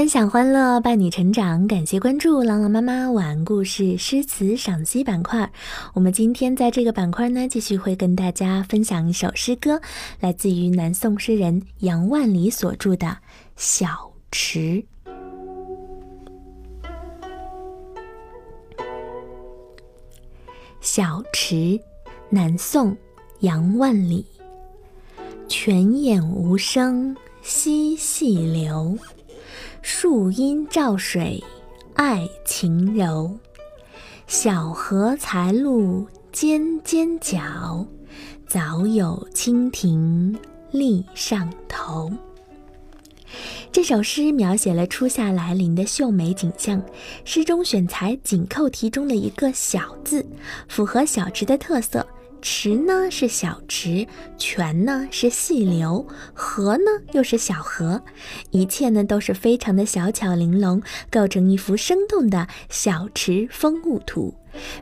分享欢乐，伴你成长。感谢关注朗朗妈妈晚安故事诗词赏析板块。我们今天在这个板块呢，继续会跟大家分享一首诗歌，来自于南宋诗人杨万里所著的《小池》。《小池》，南宋，杨万里。泉眼无声惜细流。树阴照水，爱晴柔。小荷才露尖尖角，早有蜻蜓立上头。这首诗描写了初夏来临的秀美景象，诗中选材紧扣题中的一个“小”字，符合小池的特色。池呢是小池，泉呢是细流，河呢又是小河，一切呢都是非常的小巧玲珑，构成一幅生动的小池风物图，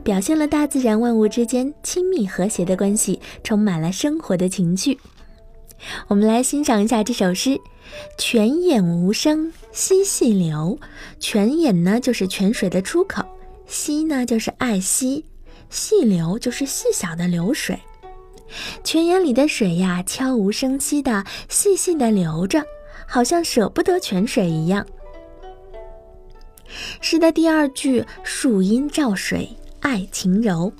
表现了大自然万物之间亲密和谐的关系，充满了生活的情趣。我们来欣赏一下这首诗：泉眼无声惜细流，泉眼呢就是泉水的出口，溪呢就是爱溪。细流就是细小的流水，泉眼里的水呀，悄无声息的细细的流着，好像舍不得泉水一样。诗的第二句“树阴照水爱晴柔”，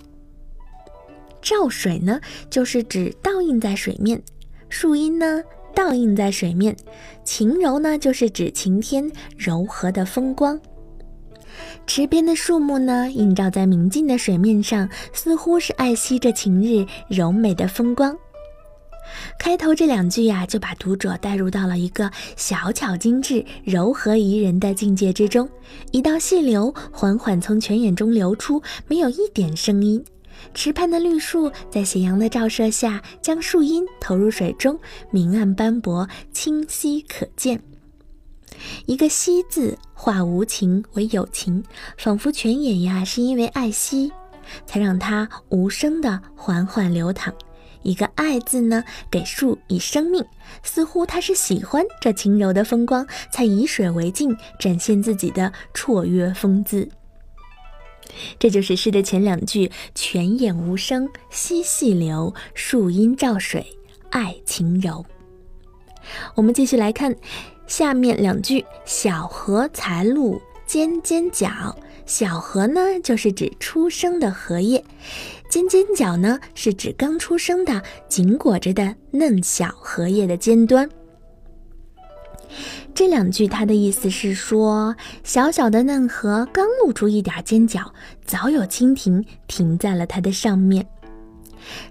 照水呢，就是指倒映在水面；树阴呢，倒映在水面；晴柔呢，就是指晴天柔和的风光。池边的树木呢，映照在明净的水面上，似乎是爱惜着晴日柔美的风光。开头这两句呀，就把读者带入到了一个小巧精致、柔和宜人的境界之中。一道细流缓缓从泉眼中流出，没有一点声音。池畔的绿树在斜阳的照射下，将树荫投入水中，明暗斑驳，清晰可见。一个“惜”字化无情为有情，仿佛泉眼呀是因为爱惜，才让它无声的缓缓流淌。一个“爱”字呢，给树以生命，似乎它是喜欢这轻柔的风光，才以水为镜，展现自己的绰约风姿。这就是诗的前两句：“泉眼无声惜细流，树阴照水爱晴柔。”我们继续来看。下面两句：小荷才露尖尖角。小荷呢，就是指出生的荷叶；尖尖角呢，是指刚出生的紧裹着的嫩小荷叶的尖端。这两句它的意思是说，小小的嫩荷刚露出一点尖角，早有蜻蜓停在了它的上面。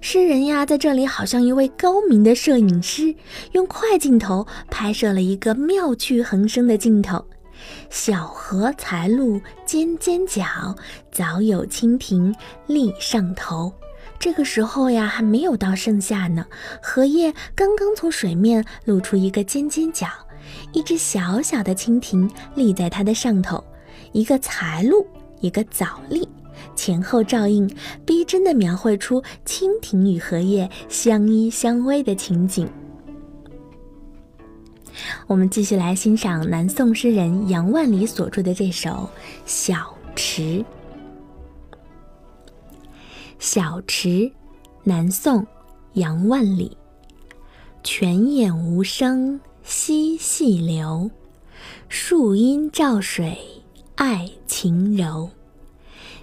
诗人呀，在这里好像一位高明的摄影师，用快镜头拍摄了一个妙趣横生的镜头。小荷才露尖尖角，早有蜻蜓立上头。这个时候呀，还没有到盛夏呢，荷叶刚刚从水面露出一个尖尖角，一只小小的蜻蜓立在它的上头。一个才露，一个早立。前后照应，逼真地描绘出蜻蜓与荷叶相依相偎的情景。我们继续来欣赏南宋诗人杨万里所著的这首《小池》。《小池》，南宋，杨万里。泉眼无声惜细流，树阴照水爱晴柔。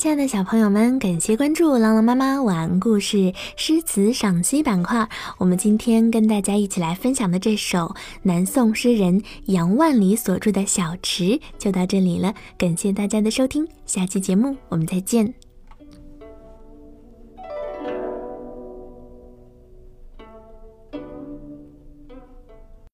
亲爱的小朋友们，感谢关注朗朗妈妈晚安故事诗词赏析板块。我们今天跟大家一起来分享的这首南宋诗人杨万里所著的《小池》就到这里了，感谢大家的收听，下期节目我们再见。